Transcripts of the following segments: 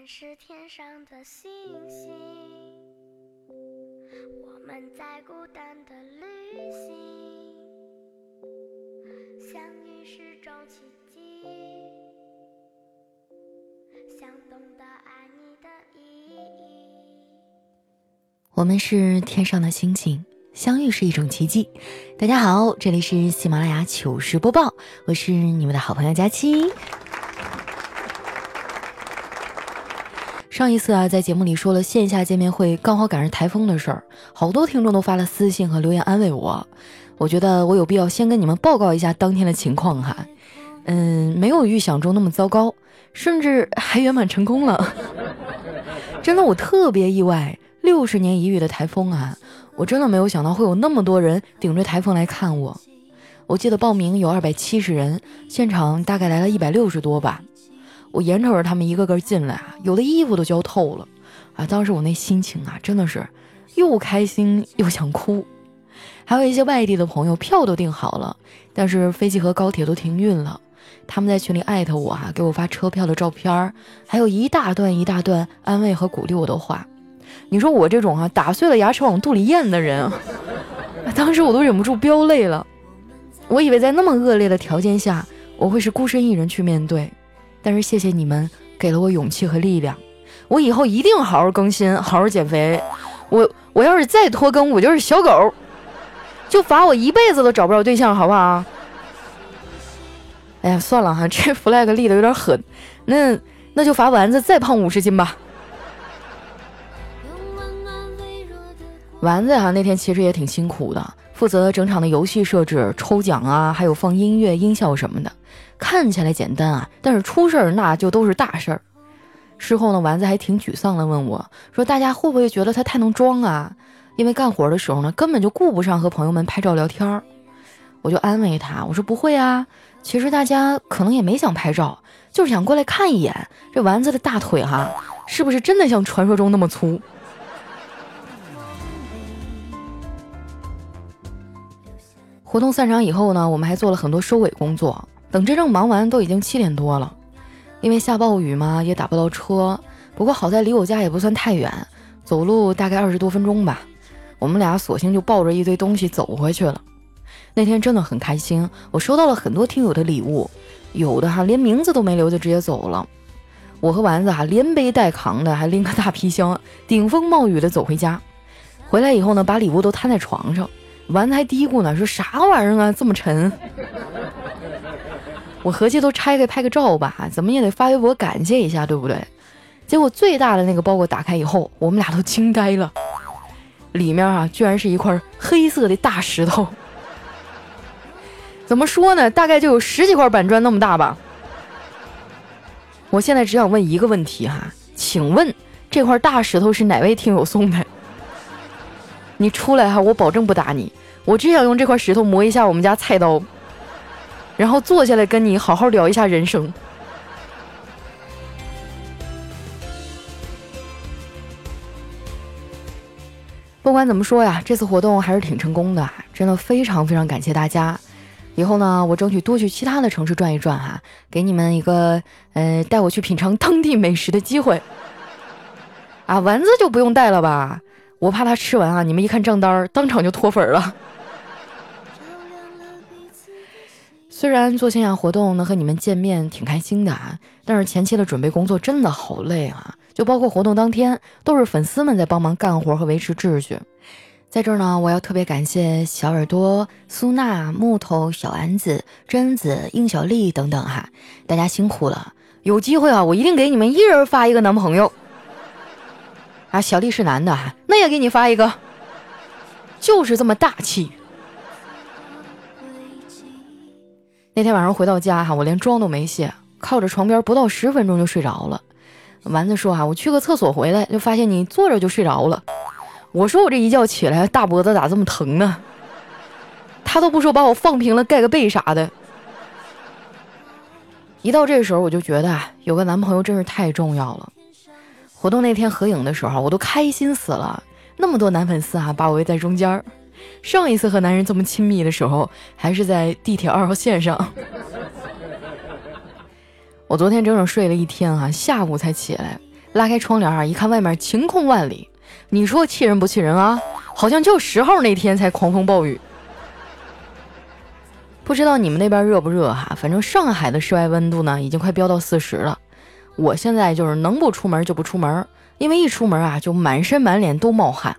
们是天上的星星，我们在孤单的旅行，相遇是种奇迹，想懂得爱你的意义。我们是天上的星星，相遇是一种奇迹。大家好，这里是喜马拉雅糗事播报，我是你们的好朋友佳期。上一次啊，在节目里说了线下见面会刚好赶上台风的事儿，好多听众都发了私信和留言安慰我。我觉得我有必要先跟你们报告一下当天的情况哈。嗯，没有预想中那么糟糕，甚至还圆满成功了。真的，我特别意外，六十年一遇的台风啊，我真的没有想到会有那么多人顶着台风来看我。我记得报名有二百七十人，现场大概来了一百六十多吧。我眼瞅着他们一个个进来啊，有的衣服都浇透了，啊，当时我那心情啊，真的是又开心又想哭。还有一些外地的朋友，票都订好了，但是飞机和高铁都停运了。他们在群里艾特我啊，给我发车票的照片，还有一大段一大段安慰和鼓励我的话。你说我这种啊，打碎了牙齿往肚里咽的人，当时我都忍不住飙泪了。我以为在那么恶劣的条件下，我会是孤身一人去面对。但是谢谢你们给了我勇气和力量，我以后一定好好更新，好好减肥。我我要是再拖更，我就是小狗，就罚我一辈子都找不着对象，好不好？哎呀，算了哈，这 flag 立的有点狠，那那就罚丸子再胖五十斤吧。丸子哈那天其实也挺辛苦的，负责整场的游戏设置、抽奖啊，还有放音乐、音效什么的。看起来简单啊，但是出事儿那就都是大事儿。事后呢，丸子还挺沮丧的，问我说：“大家会不会觉得他太能装啊？因为干活的时候呢，根本就顾不上和朋友们拍照聊天儿。”我就安慰他，我说：“不会啊，其实大家可能也没想拍照，就是想过来看一眼这丸子的大腿哈，是不是真的像传说中那么粗？”活动散场以后呢，我们还做了很多收尾工作。等真正忙完，都已经七点多了。因为下暴雨嘛，也打不到车。不过好在离我家也不算太远，走路大概二十多分钟吧。我们俩索性就抱着一堆东西走回去了。那天真的很开心，我收到了很多听友的礼物，有的哈连名字都没留就直接走了。我和丸子哈连背带扛的，还拎个大皮箱，顶风冒雨的走回家。回来以后呢，把礼物都摊在床上，丸子还嘀咕呢，说啥玩意儿啊，这么沉。我合计都拆开拍个照吧，怎么也得发微博感谢一下，对不对？结果最大的那个包裹打开以后，我们俩都惊呆了，里面啊居然是一块黑色的大石头。怎么说呢？大概就有十几块板砖那么大吧。我现在只想问一个问题哈，请问这块大石头是哪位听友送的？你出来哈，我保证不打你。我只想用这块石头磨一下我们家菜刀。然后坐下来跟你好好聊一下人生。不管怎么说呀，这次活动还是挺成功的，真的非常非常感谢大家。以后呢，我争取多去其他的城市转一转哈，给你们一个呃带我去品尝当地美食的机会。啊，丸子就不用带了吧，我怕他吃完啊，你们一看账单，当场就脱粉了。虽然做线下活动能和你们见面挺开心的啊，但是前期的准备工作真的好累啊！就包括活动当天，都是粉丝们在帮忙干活和维持秩序。在这儿呢，我要特别感谢小耳朵、苏娜、木头、小丸子、贞子、应小丽等等哈，大家辛苦了！有机会啊，我一定给你们一人发一个男朋友。啊，小丽是男的哈，那也给你发一个，就是这么大气。那天晚上回到家哈，我连妆都没卸，靠着床边不到十分钟就睡着了。丸子说哈，我去个厕所回来就发现你坐着就睡着了。我说我这一觉起来大脖子咋这么疼呢？他都不说把我放平了盖个被啥的。一到这时候我就觉得，有个男朋友真是太重要了。活动那天合影的时候，我都开心死了，那么多男粉丝啊，把我围在中间儿。上一次和男人这么亲密的时候，还是在地铁二号线上。我昨天整整睡了一天啊，下午才起来，拉开窗帘啊，一看外面晴空万里，你说气人不气人啊？好像就十号那天才狂风暴雨。不知道你们那边热不热哈？反正上海的室外温度呢，已经快飙到四十了。我现在就是能不出门就不出门，因为一出门啊，就满身满脸都冒汗。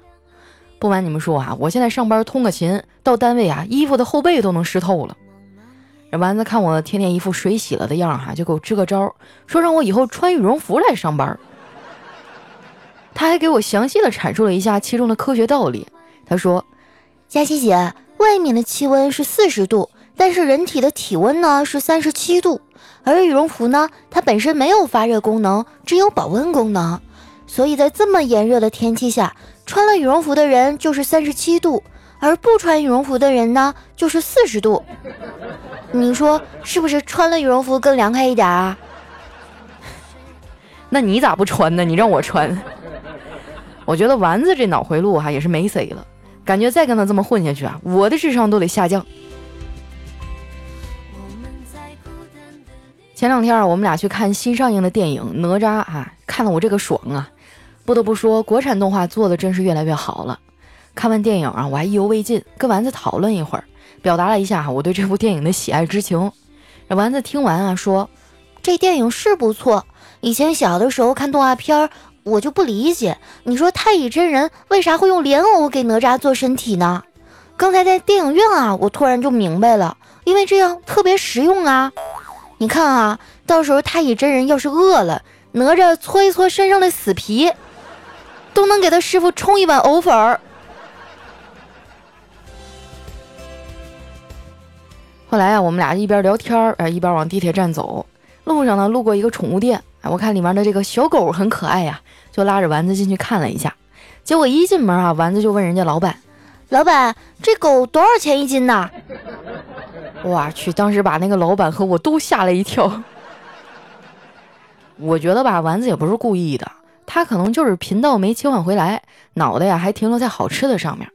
不瞒你们说啊，我现在上班通个勤，到单位啊，衣服的后背都能湿透了。这丸子看我天天一副水洗了的样哈，就给我支个招，说让我以后穿羽绒服来上班。他还给我详细的阐述了一下其中的科学道理。他说：“佳琪姐，外面的气温是四十度。”但是人体的体温呢是三十七度，而羽绒服呢，它本身没有发热功能，只有保温功能，所以在这么炎热的天气下，穿了羽绒服的人就是三十七度，而不穿羽绒服的人呢就是四十度。你说是不是穿了羽绒服更凉快一点啊？那你咋不穿呢？你让我穿。我觉得丸子这脑回路哈也是没谁了，感觉再跟他这么混下去啊，我的智商都得下降。前两天，我们俩去看新上映的电影《哪吒》啊，看了我这个爽啊！不得不说，国产动画做的真是越来越好了。看完电影啊，我还意犹未尽，跟丸子讨论一会儿，表达了一下我对这部电影的喜爱之情。丸子听完啊，说：“这电影是不错。以前小的时候看动画片，我就不理解，你说太乙真人为啥会用莲藕给哪吒做身体呢？刚才在电影院啊，我突然就明白了，因为这样特别实用啊。”你看啊，到时候太乙真人要是饿了，哪吒搓一搓身上的死皮，都能给他师傅冲一碗藕粉儿。后来啊，我们俩一边聊天儿，哎，一边往地铁站走。路上呢，路过一个宠物店，我看里面的这个小狗很可爱呀，就拉着丸子进去看了一下。结果一进门啊，丸子就问人家老板：“老板，这狗多少钱一斤呢？”我去！当时把那个老板和我都吓了一跳。我觉得吧，丸子也不是故意的，他可能就是频道没切换回来，脑袋呀还停留在好吃的上面。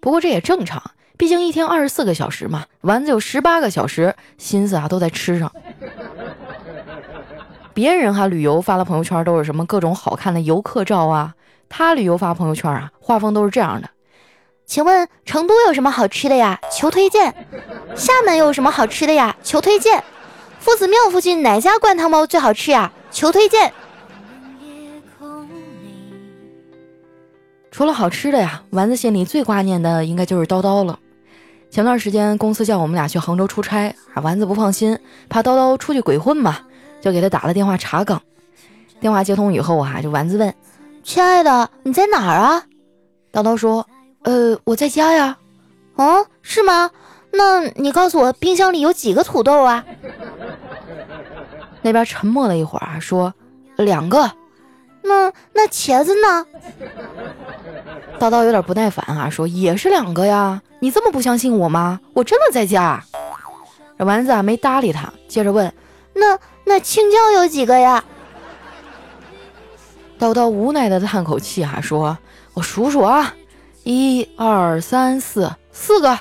不过这也正常，毕竟一天二十四个小时嘛，丸子有十八个小时心思啊都在吃上。别人哈旅游发了朋友圈都是什么各种好看的游客照啊，他旅游发朋友圈啊，画风都是这样的。请问成都有什么好吃的呀？求推荐。厦门有什么好吃的呀？求推荐。夫子庙附近哪家灌汤包最好吃呀？求推荐。除了好吃的呀，丸子心里最挂念的应该就是叨叨了。前段时间公司叫我们俩去杭州出差，啊，丸子不放心，怕叨叨出去鬼混嘛，就给他打了电话查岗。电话接通以后啊，就丸子问：“亲爱的，你在哪儿啊？”叨叨说。呃，我在家呀。哦，是吗？那你告诉我，冰箱里有几个土豆啊？那边沉默了一会儿啊，说两个。那那茄子呢？叨叨有点不耐烦啊，说也是两个呀。你这么不相信我吗？我真的在家。这丸子啊没搭理他，接着问：那那青椒有几个呀？叨叨无奈的叹口气啊，说：我数数啊。一二三四，四个。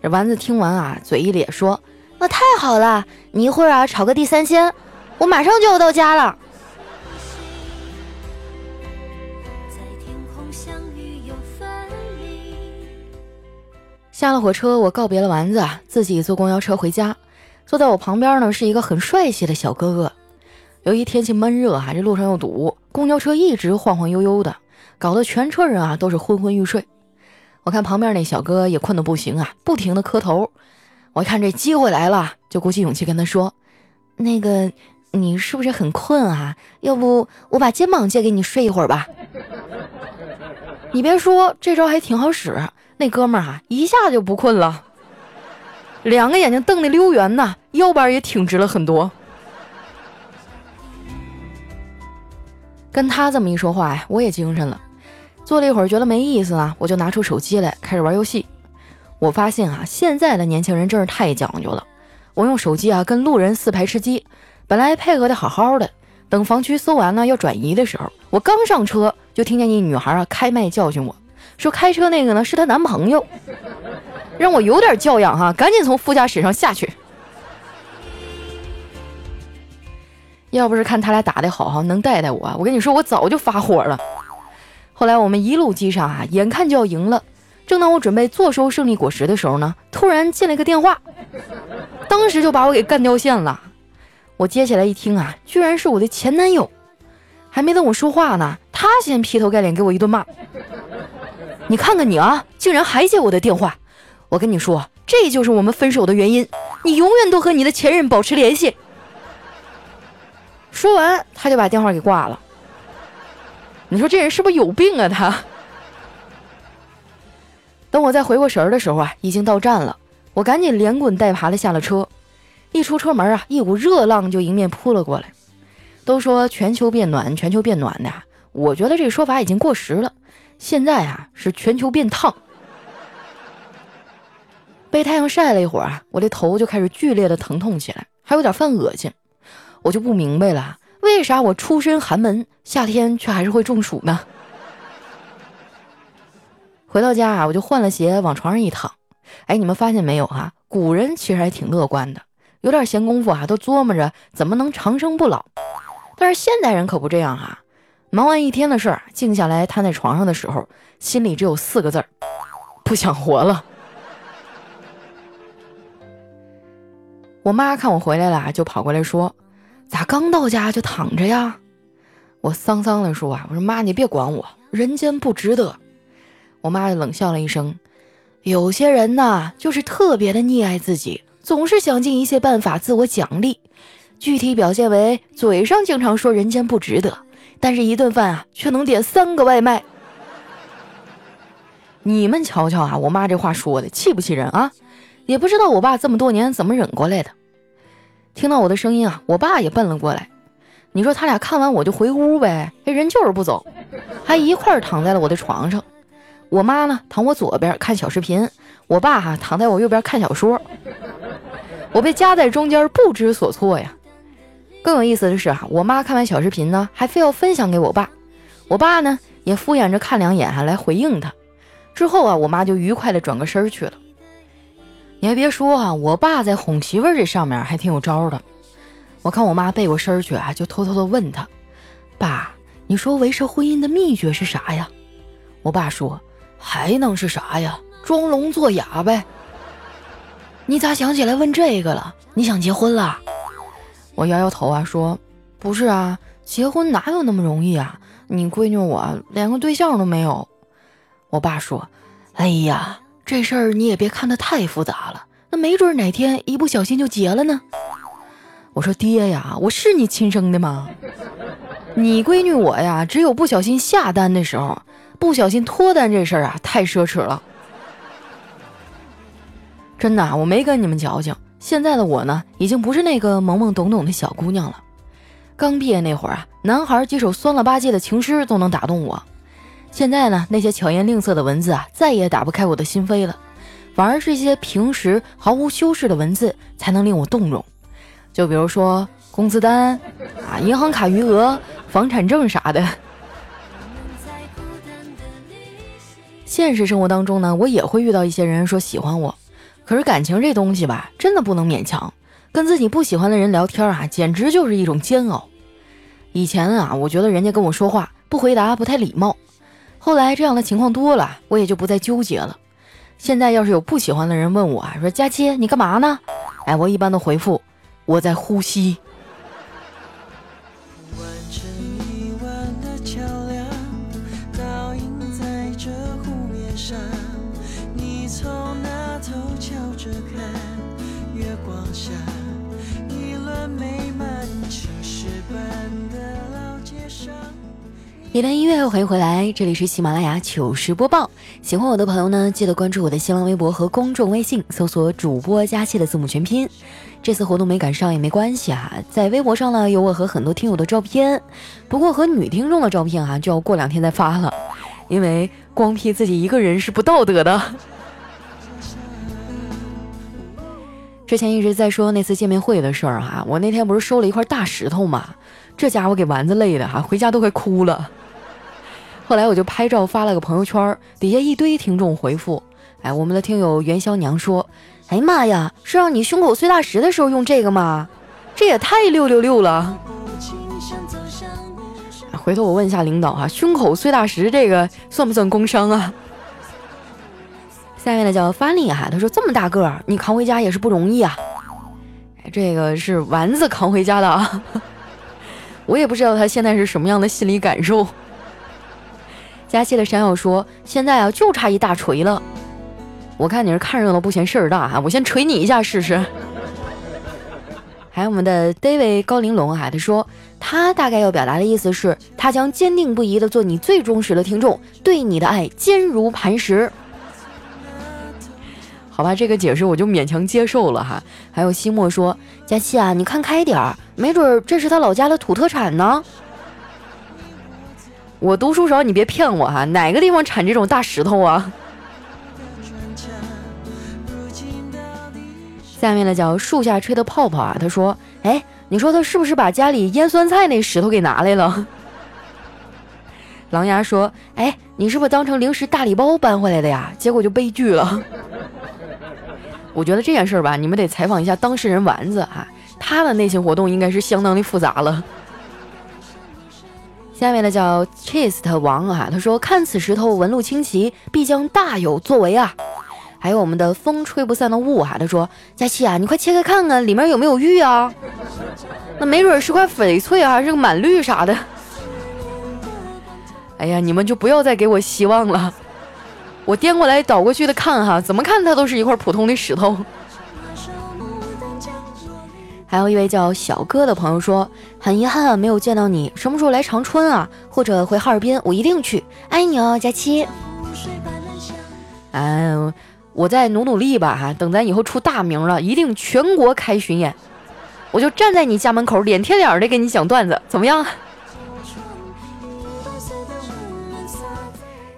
这丸子听完啊，嘴一咧说：“那太好了，你一会儿啊炒个地三鲜，我马上就要到家了。”下了火车，我告别了丸子，自己坐公交车回家。坐在我旁边呢是一个很帅气的小哥哥。由于天气闷热啊，这路上又堵，公交车一直晃晃悠悠的。搞得全车人啊都是昏昏欲睡，我看旁边那小哥也困得不行啊，不停的磕头。我一看这机会来了，就鼓起勇气跟他说：“那个，你是不是很困啊？要不我把肩膀借给你睡一会儿吧？” 你别说，这招还挺好使。那哥们儿啊，一下就不困了，两个眼睛瞪得溜圆呐，腰板也挺直了很多。跟他这么一说话呀，我也精神了。坐了一会儿，觉得没意思啊，我就拿出手机来开始玩游戏。我发现啊，现在的年轻人真是太讲究了。我用手机啊跟路人四排吃鸡，本来配合的好好的，等房区搜完了要转移的时候，我刚上车就听见一女孩啊开麦教训我说开车那个呢是她男朋友，让我有点教养哈，赶紧从副驾驶上下去。要不是看他俩打的好哈，能带带我，我跟你说，我早就发火了。后来我们一路击杀啊，眼看就要赢了。正当我准备坐收胜利果实的时候呢，突然进来个电话，当时就把我给干掉线了。我接起来一听啊，居然是我的前男友。还没等我说话呢，他先劈头盖脸给我一顿骂。你看看你啊，竟然还接我的电话！我跟你说，这就是我们分手的原因。你永远都和你的前任保持联系。说完，他就把电话给挂了。你说这人是不是有病啊？他。等我再回过神儿的时候啊，已经到站了。我赶紧连滚带爬的下了车，一出车门啊，一股热浪就迎面扑了过来。都说全球变暖，全球变暖的，我觉得这个说法已经过时了。现在啊，是全球变烫。被太阳晒了一会儿啊，我的头就开始剧烈的疼痛起来，还有点犯恶心。我就不明白了，为啥我出身寒门，夏天却还是会中暑呢？回到家啊，我就换了鞋，往床上一躺。哎，你们发现没有哈？古人其实还挺乐观的，有点闲工夫啊，都琢磨着怎么能长生不老。但是现代人可不这样哈，忙完一天的事儿，静下来瘫在床上的时候，心里只有四个字儿：不想活了。我妈看我回来了，就跑过来说：“咋刚到家就躺着呀？”我丧丧的说：“啊，我说妈，你别管我，人间不值得。”我妈就冷笑了一声：“有些人呐，就是特别的溺爱自己，总是想尽一切办法自我奖励。具体表现为嘴上经常说人间不值得，但是一顿饭啊却能点三个外卖。你们瞧瞧啊，我妈这话说的气不气人啊？也不知道我爸这么多年怎么忍过来的。听到我的声音啊，我爸也奔了过来。你说他俩看完我就回屋呗，这人就是不走，还一块躺在了我的床上。”我妈呢，躺我左边看小视频，我爸哈躺在我右边看小说，我被夹在中间，不知所措呀。更有意思的是啊，我妈看完小视频呢，还非要分享给我爸，我爸呢也敷衍着看两眼，还来回应他。之后啊，我妈就愉快的转个身去了。你还别说啊，我爸在哄媳妇这上面还挺有招的。我看我妈背过身去啊，就偷偷的问他：“爸，你说维持婚姻的秘诀是啥呀？”我爸说。还能是啥呀？装聋作哑呗。你咋想起来问这个了？你想结婚了？我摇摇头啊，说不是啊，结婚哪有那么容易啊？你闺女我连个对象都没有。我爸说，哎呀，这事儿你也别看得太复杂了，那没准哪天一不小心就结了呢。我说爹呀，我是你亲生的吗？你闺女我呀，只有不小心下单的时候。不小心脱单这事儿啊，太奢侈了。真的，我没跟你们矫情。现在的我呢，已经不是那个懵懵懂懂的小姑娘了。刚毕业那会儿啊，男孩几首酸了吧唧的情诗都能打动我。现在呢，那些巧言令色的文字啊，再也打不开我的心扉了。反而是一些平时毫无修饰的文字，才能令我动容。就比如说工资单啊、银行卡余额、房产证啥的。现实生活当中呢，我也会遇到一些人说喜欢我，可是感情这东西吧，真的不能勉强。跟自己不喜欢的人聊天啊，简直就是一种煎熬。以前啊，我觉得人家跟我说话不回答不太礼貌，后来这样的情况多了，我也就不再纠结了。现在要是有不喜欢的人问我啊，说佳期你干嘛呢？哎，我一般都回复我在呼吸。一段音乐，欢迎回来，这里是喜马拉雅糗事播报。喜欢我的朋友呢，记得关注我的新浪微博和公众微信，搜索“主播佳期”的字母全拼。这次活动没赶上也没关系啊，在微博上呢有我和很多听友的照片，不过和女听众的照片啊就要过两天再发了，因为光 P 自己一个人是不道德的。之前一直在说那次见面会的事儿哈，我那天不是收了一块大石头嘛，这家伙给丸子累的哈，回家都快哭了。后来我就拍照发了个朋友圈，底下一堆听众回复，哎，我们的听友元宵娘说，哎妈呀，是让你胸口碎大石的时候用这个吗？这也太六六六了。回头我问一下领导哈，胸口碎大石这个算不算工伤啊？下面的叫发力哈，他说这么大个儿，你扛回家也是不容易啊。这个是丸子扛回家的啊，我也不知道他现在是什么样的心理感受。佳期的山药说，现在啊就差一大锤了。我看你是看热闹不嫌事儿大哈，我先锤你一下试试。还有我们的 David 高玲珑啊，他说他大概要表达的意思是，他将坚定不移的做你最忠实的听众，对你的爱坚如磐石。好吧，这个解释我就勉强接受了哈。还有西莫说，佳期啊，你看开点儿，没准这是他老家的土特产呢。我读书少，你别骗我哈，哪个地方产这种大石头啊？下面的叫树下吹的泡泡啊，他说：“哎，你说他是不是把家里腌酸菜那石头给拿来了？”狼牙说：“哎，你是不是当成零食大礼包搬回来的呀？结果就悲剧了。”我觉得这件事儿吧，你们得采访一下当事人丸子啊，他的内心活动应该是相当的复杂了。下面的叫 Chase 王啊，他说：“看此石头纹路清奇，必将大有作为啊。”还有我们的风吹不散的雾哈，他说：“佳琪啊，你快切开看看，里面有没有玉啊？那没准是块翡翠啊，还是个满绿啥的。”哎呀，你们就不要再给我希望了。我颠过来倒过去的看哈，怎么看它都是一块普通的石头。还有一位叫小哥的朋友说：“很遗憾没有见到你，什么时候来长春啊？或者回哈尔滨，我一定去。爱你哦，佳期。”哎。我再努努力吧，哈，等咱以后出大名了，一定全国开巡演，我就站在你家门口，脸贴脸的给你讲段子，怎么样？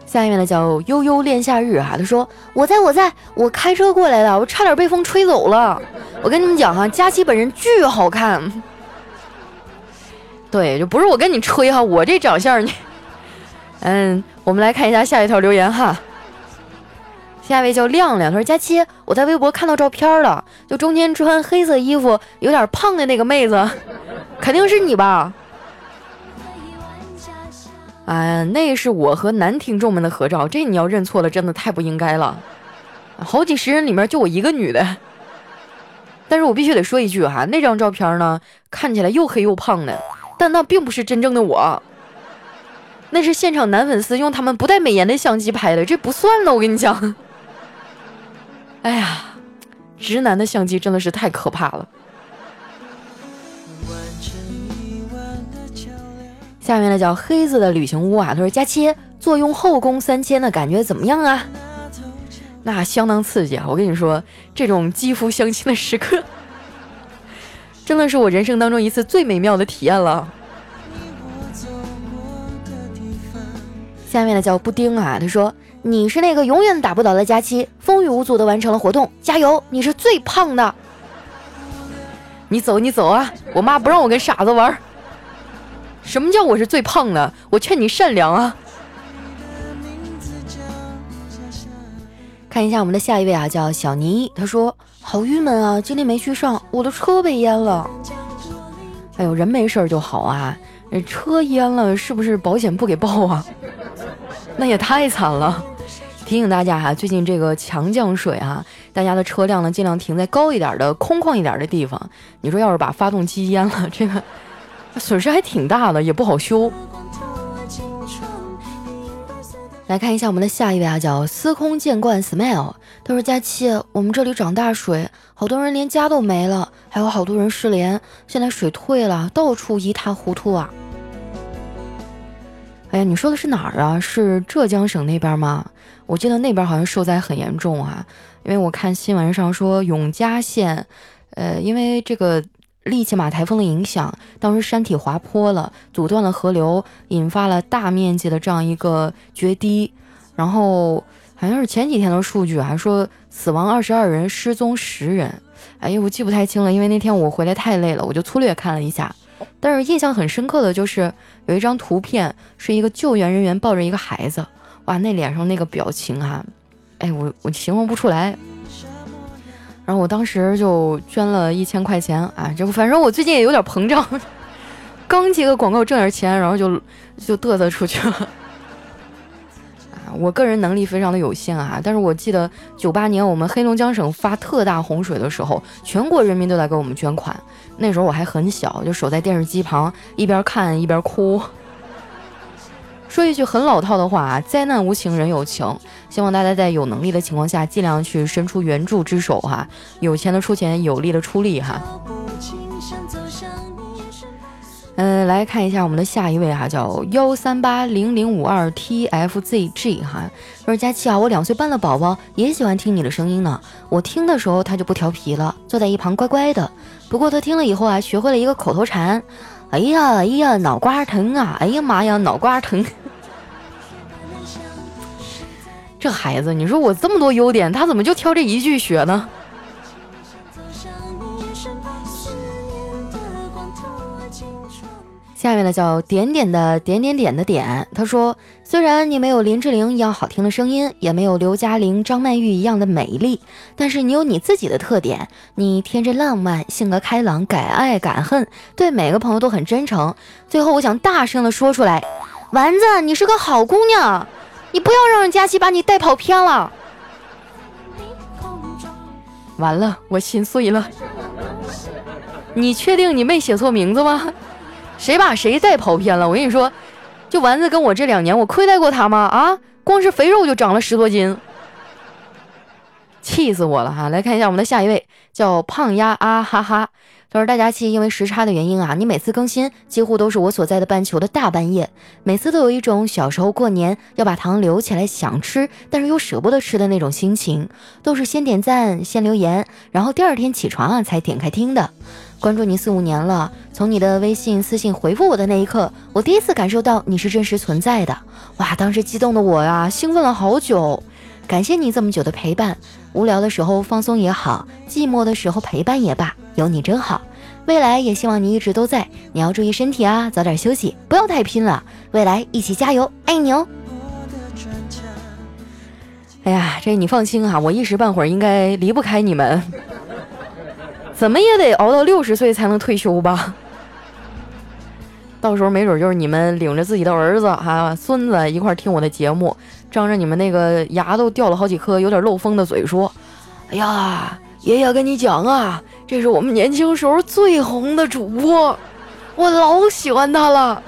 下面的叫悠悠恋夏日哈，他说我在我在我开车过来的，我差点被风吹走了。我跟你们讲哈，佳琪本人巨好看，对，就不是我跟你吹哈，我这长相你，嗯，我们来看一下下一条留言哈。下一位叫亮亮，他说：“佳期，我在微博看到照片了，就中间穿黑色衣服、有点胖的那个妹子，肯定是你吧？”哎，那是我和男听众们的合照，这你要认错了，真的太不应该了。好几十人里面就我一个女的，但是我必须得说一句哈，那张照片呢，看起来又黑又胖的，但那并不是真正的我，那是现场男粉丝用他们不带美颜的相机拍的，这不算了，我跟你讲。哎呀，直男的相机真的是太可怕了。下面呢叫黑子的旅行屋啊，他说：“佳期坐拥后宫三千的感觉怎么样啊？”那相当刺激啊！我跟你说，这种肌肤相亲的时刻，真的是我人生当中一次最美妙的体验了。下面呢叫布丁啊，他说。你是那个永远打不倒的佳期，风雨无阻的完成了活动，加油！你是最胖的。你走，你走啊！我妈不让我跟傻子玩。什么叫我是最胖的？我劝你善良啊！看一下我们的下一位啊，叫小倪，他说好郁闷啊，今天没去上，我的车被淹了。哎呦，人没事儿就好啊，车淹了是不是保险不给报啊？那也太惨了。提醒大家哈，最近这个强降水啊，大家的车辆呢尽量停在高一点的、空旷一点的地方。你说要是把发动机淹了，这个损失还挺大的，也不好修。来看一下我们的下一位啊，叫司空见惯 Smile。他说：“佳期，我们这里涨大水，好多人连家都没了，还有好多人失联。现在水退了，到处一塌糊涂啊。”哎呀，你说的是哪儿啊？是浙江省那边吗？我记得那边好像受灾很严重啊，因为我看新闻上说永嘉县，呃，因为这个利奇马台风的影响，当时山体滑坡了，阻断了河流，引发了大面积的这样一个决堤，然后好像是前几天的数据还说死亡二十二人，失踪十人。哎呀，我记不太清了，因为那天我回来太累了，我就粗略看了一下。但是印象很深刻的就是有一张图片，是一个救援人员抱着一个孩子，哇，那脸上那个表情啊，哎，我我形容不出来。然后我当时就捐了一千块钱啊，这不，反正我最近也有点膨胀，刚接个广告挣点钱，然后就就嘚瑟出去了。啊，我个人能力非常的有限啊，但是我记得九八年我们黑龙江省发特大洪水的时候，全国人民都在给我们捐款。那时候我还很小，就守在电视机旁，一边看一边哭。说一句很老套的话啊，灾难无情人有情，希望大家在有能力的情况下，尽量去伸出援助之手哈。有钱的出钱，有力的出力哈。嗯，来看一下我们的下一位哈，叫幺三八零零五二 tfzg 哈，说佳琪啊，我两岁半的宝宝也喜欢听你的声音呢。我听的时候他就不调皮了，坐在一旁乖乖的。不过他听了以后啊，学会了一个口头禅，哎呀哎呀，脑瓜疼啊！哎呀妈呀，脑瓜疼！这孩子，你说我这么多优点，他怎么就挑这一句学呢？下面呢叫点点的点点点的点，他说：“虽然你没有林志玲一样好听的声音，也没有刘嘉玲、张曼玉一样的美丽，但是你有你自己的特点。你天真浪漫，性格开朗，敢爱敢恨，对每个朋友都很真诚。最后，我想大声的说出来，丸子，你是个好姑娘，你不要让佳琪把你带跑偏了。完了，我心碎了。你确定你没写错名字吗？”谁把谁带跑偏了？我跟你说，就丸子跟我这两年，我亏待过他吗？啊，光是肥肉就长了十多斤，气死我了哈！来看一下我们的下一位，叫胖丫啊哈哈。他说：“大家气，因为时差的原因啊，你每次更新几乎都是我所在的半球的大半夜，每次都有一种小时候过年要把糖留起来想吃，但是又舍不得吃的那种心情，都是先点赞，先留言，然后第二天起床啊才点开听的。关注你四五年了，从你的微信私信回复我的那一刻，我第一次感受到你是真实存在的。哇，当时激动的我呀，兴奋了好久。感谢你这么久的陪伴，无聊的时候放松也好，寂寞的时候陪伴也罢。”有你真好，未来也希望你一直都在。你要注意身体啊，早点休息，不要太拼了。未来一起加油，爱你哦！哎呀，这你放心啊，我一时半会儿应该离不开你们，怎么也得熬到六十岁才能退休吧？到时候没准就是你们领着自己的儿子哈、孙子一块听我的节目，张着你们那个牙都掉了好几颗、有点漏风的嘴说：“哎呀。”爷爷跟你讲啊，这是我们年轻时候最红的主播，我老喜欢他了。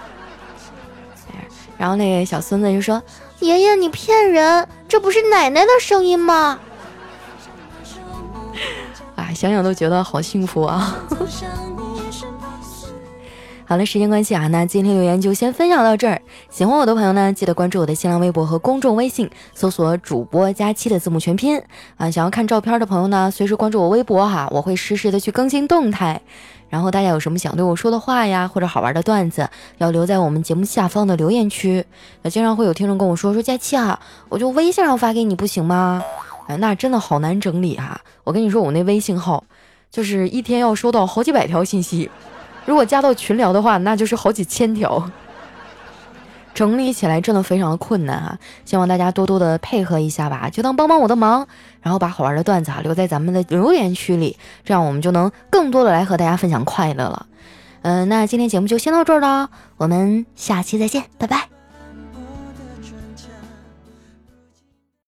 然后那个小孙子就说：“爷爷，你骗人，这不是奶奶的声音吗？”想想都觉得好幸福啊。好了，时间关系啊，那今天留言就先分享到这儿。喜欢我的朋友呢，记得关注我的新浪微博和公众微信，搜索“主播佳期”的字母全拼啊。想要看照片的朋友呢，随时关注我微博哈，我会实时的去更新动态。然后大家有什么想对我说的话呀，或者好玩的段子，要留在我们节目下方的留言区。那经常会有听众跟我说说佳期啊，我就微信上发给你不行吗？哎，那真的好难整理哈。我跟你说，我那微信号就是一天要收到好几百条信息。如果加到群聊的话，那就是好几千条，整理起来真的非常的困难啊！希望大家多多的配合一下吧，就当帮帮我的忙，然后把好玩的段子啊留在咱们的留言区里，这样我们就能更多的来和大家分享快乐了。嗯，那今天节目就先到这儿了，我们下期再见，拜拜。